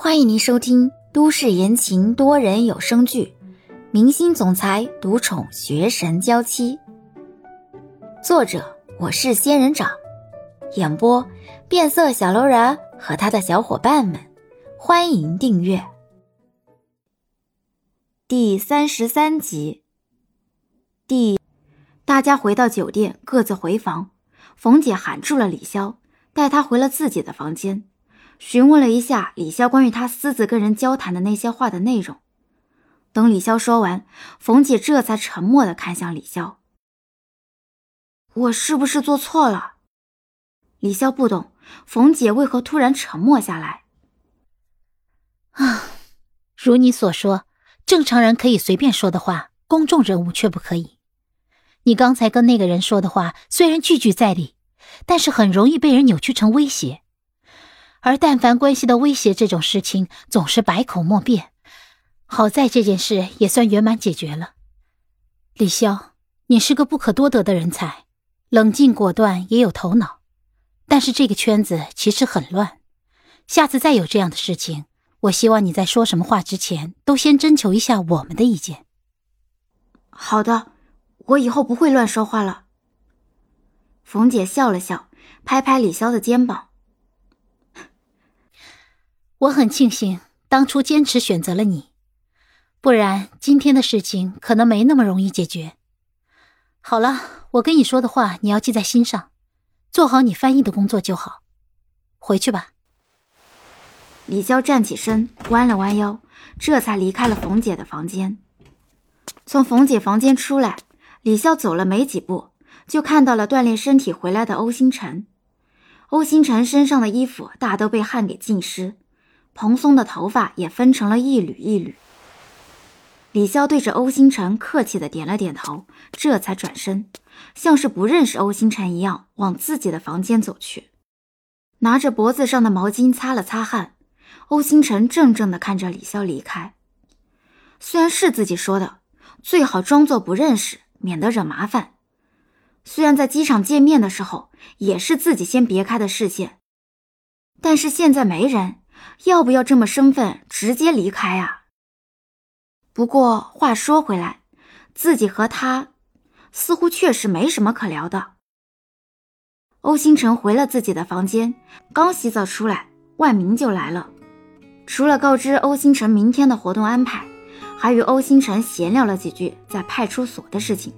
欢迎您收听都市言情多人有声剧《明星总裁独宠学神娇妻》，作者我是仙人掌，演播变色小楼人和他的小伙伴们。欢迎订阅第三十三集。第，大家回到酒店，各自回房。冯姐喊住了李潇，带他回了自己的房间。询问了一下李潇关于他私自跟人交谈的那些话的内容。等李潇说完，冯姐这才沉默的看向李潇：“我是不是做错了？”李潇不懂冯姐为何突然沉默下来。啊，如你所说，正常人可以随便说的话，公众人物却不可以。你刚才跟那个人说的话虽然句句在理，但是很容易被人扭曲成威胁。而但凡关系到威胁这种事情，总是百口莫辩。好在这件事也算圆满解决了。李潇，你是个不可多得的人才，冷静果断，也有头脑。但是这个圈子其实很乱，下次再有这样的事情，我希望你在说什么话之前，都先征求一下我们的意见。好的，我以后不会乱说话了。冯姐笑了笑，拍拍李潇的肩膀。我很庆幸当初坚持选择了你，不然今天的事情可能没那么容易解决。好了，我跟你说的话你要记在心上，做好你翻译的工作就好。回去吧。李潇站起身，弯了弯腰，这才离开了冯姐的房间。从冯姐房间出来，李潇走了没几步，就看到了锻炼身体回来的欧星辰。欧星辰身上的衣服大都被汗给浸湿。蓬松的头发也分成了一缕一缕。李潇对着欧星辰客气的点了点头，这才转身，像是不认识欧星辰一样往自己的房间走去，拿着脖子上的毛巾擦了擦汗。欧星辰怔怔的看着李潇离开，虽然是自己说的，最好装作不认识，免得惹麻烦。虽然在机场见面的时候也是自己先别开的视线，但是现在没人。要不要这么生分直接离开啊？不过话说回来，自己和他似乎确实没什么可聊的。欧星辰回了自己的房间，刚洗澡出来，万明就来了。除了告知欧星辰明天的活动安排，还与欧星辰闲聊了几句在派出所的事情。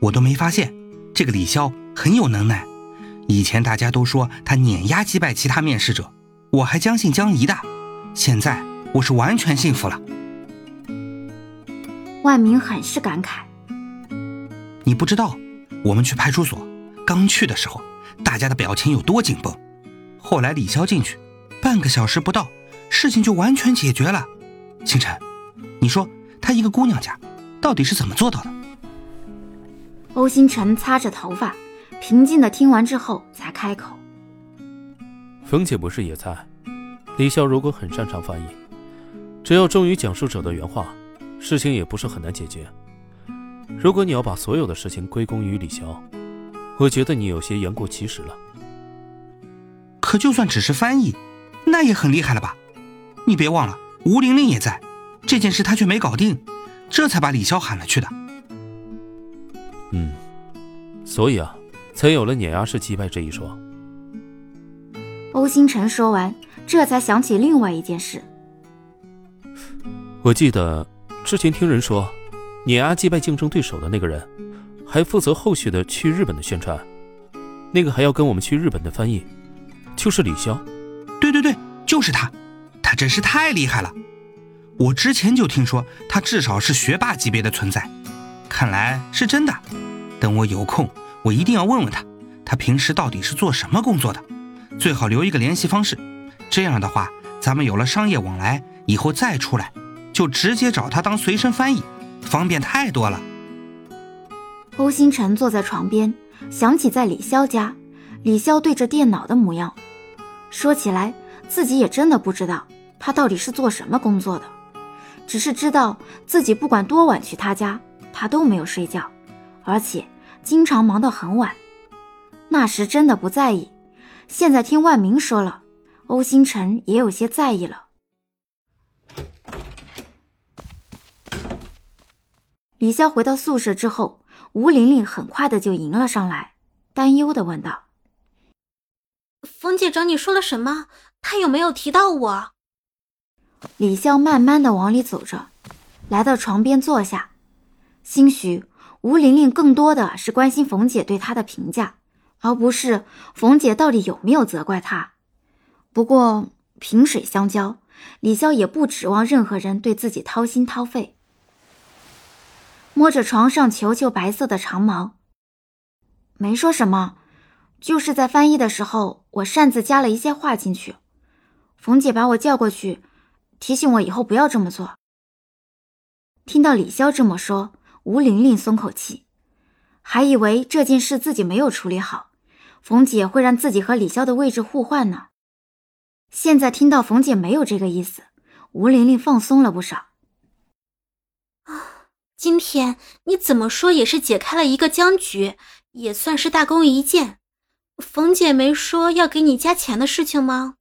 我都没发现，这个李潇很有能耐。以前大家都说他碾压击败其他面试者，我还将信将疑的。现在我是完全信服了。万明很是感慨。你不知道，我们去派出所刚去的时候，大家的表情有多紧绷。后来李潇进去，半个小时不到，事情就完全解决了。星辰，你说他一个姑娘家，到底是怎么做到的？欧星辰擦着头发。平静的听完之后，才开口：“冯姐不是也在？李潇如果很擅长翻译，只要忠于讲述者的原话，事情也不是很难解决。如果你要把所有的事情归功于李潇，我觉得你有些言过其实了。可就算只是翻译，那也很厉害了吧？你别忘了，吴玲玲也在，这件事她却没搞定，这才把李潇喊了去的。嗯，所以啊。”才有了碾压式击败这一说。欧星辰说完，这才想起另外一件事。我记得之前听人说，碾压击败竞争对手的那个人，还负责后续的去日本的宣传。那个还要跟我们去日本的翻译，就是李潇。对对对，就是他，他真是太厉害了。我之前就听说他至少是学霸级别的存在，看来是真的。等我有空。我一定要问问他，他平时到底是做什么工作的？最好留一个联系方式，这样的话，咱们有了商业往来，以后再出来，就直接找他当随身翻译，方便太多了。欧星辰坐在床边，想起在李潇家，李潇对着电脑的模样，说起来自己也真的不知道他到底是做什么工作的，只是知道自己不管多晚去他家，他都没有睡觉，而且。经常忙到很晚，那时真的不在意。现在听万明说了，欧星辰也有些在意了。李潇回到宿舍之后，吴玲玲很快的就迎了上来，担忧的问道：“冯姐找你说了什么？她有没有提到我？”李潇慢慢的往里走着，来到床边坐下，兴许吴玲玲更多的是关心冯姐对她的评价，而不是冯姐到底有没有责怪她。不过萍水相交，李潇也不指望任何人对自己掏心掏肺。摸着床上球球白色的长毛，没说什么，就是在翻译的时候，我擅自加了一些话进去。冯姐把我叫过去，提醒我以后不要这么做。听到李潇这么说，吴玲玲松口气，还以为这件事自己没有处理好，冯姐会让自己和李潇的位置互换呢。现在听到冯姐没有这个意思，吴玲玲放松了不少。啊今天你怎么说也是解开了一个僵局，也算是大功一件。冯姐没说要给你加钱的事情吗？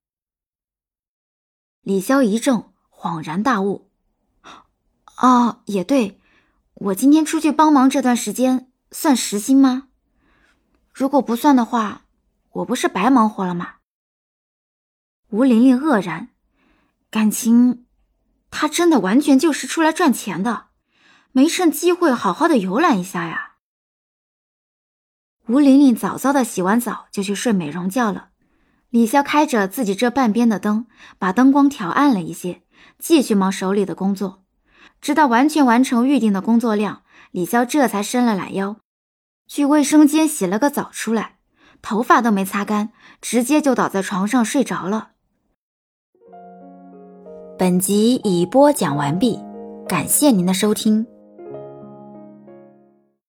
李潇一怔，恍然大悟：“哦，也对，我今天出去帮忙这段时间算时薪吗？如果不算的话，我不是白忙活了吗？”吴玲玲愕然，感情他真的完全就是出来赚钱的。没趁机会好好的游览一下呀！吴玲玲早早的洗完澡就去睡美容觉了。李潇开着自己这半边的灯，把灯光调暗了一些，继续忙手里的工作，直到完全完成预定的工作量，李潇这才伸了懒腰，去卫生间洗了个澡出来，头发都没擦干，直接就倒在床上睡着了。本集已播讲完毕，感谢您的收听。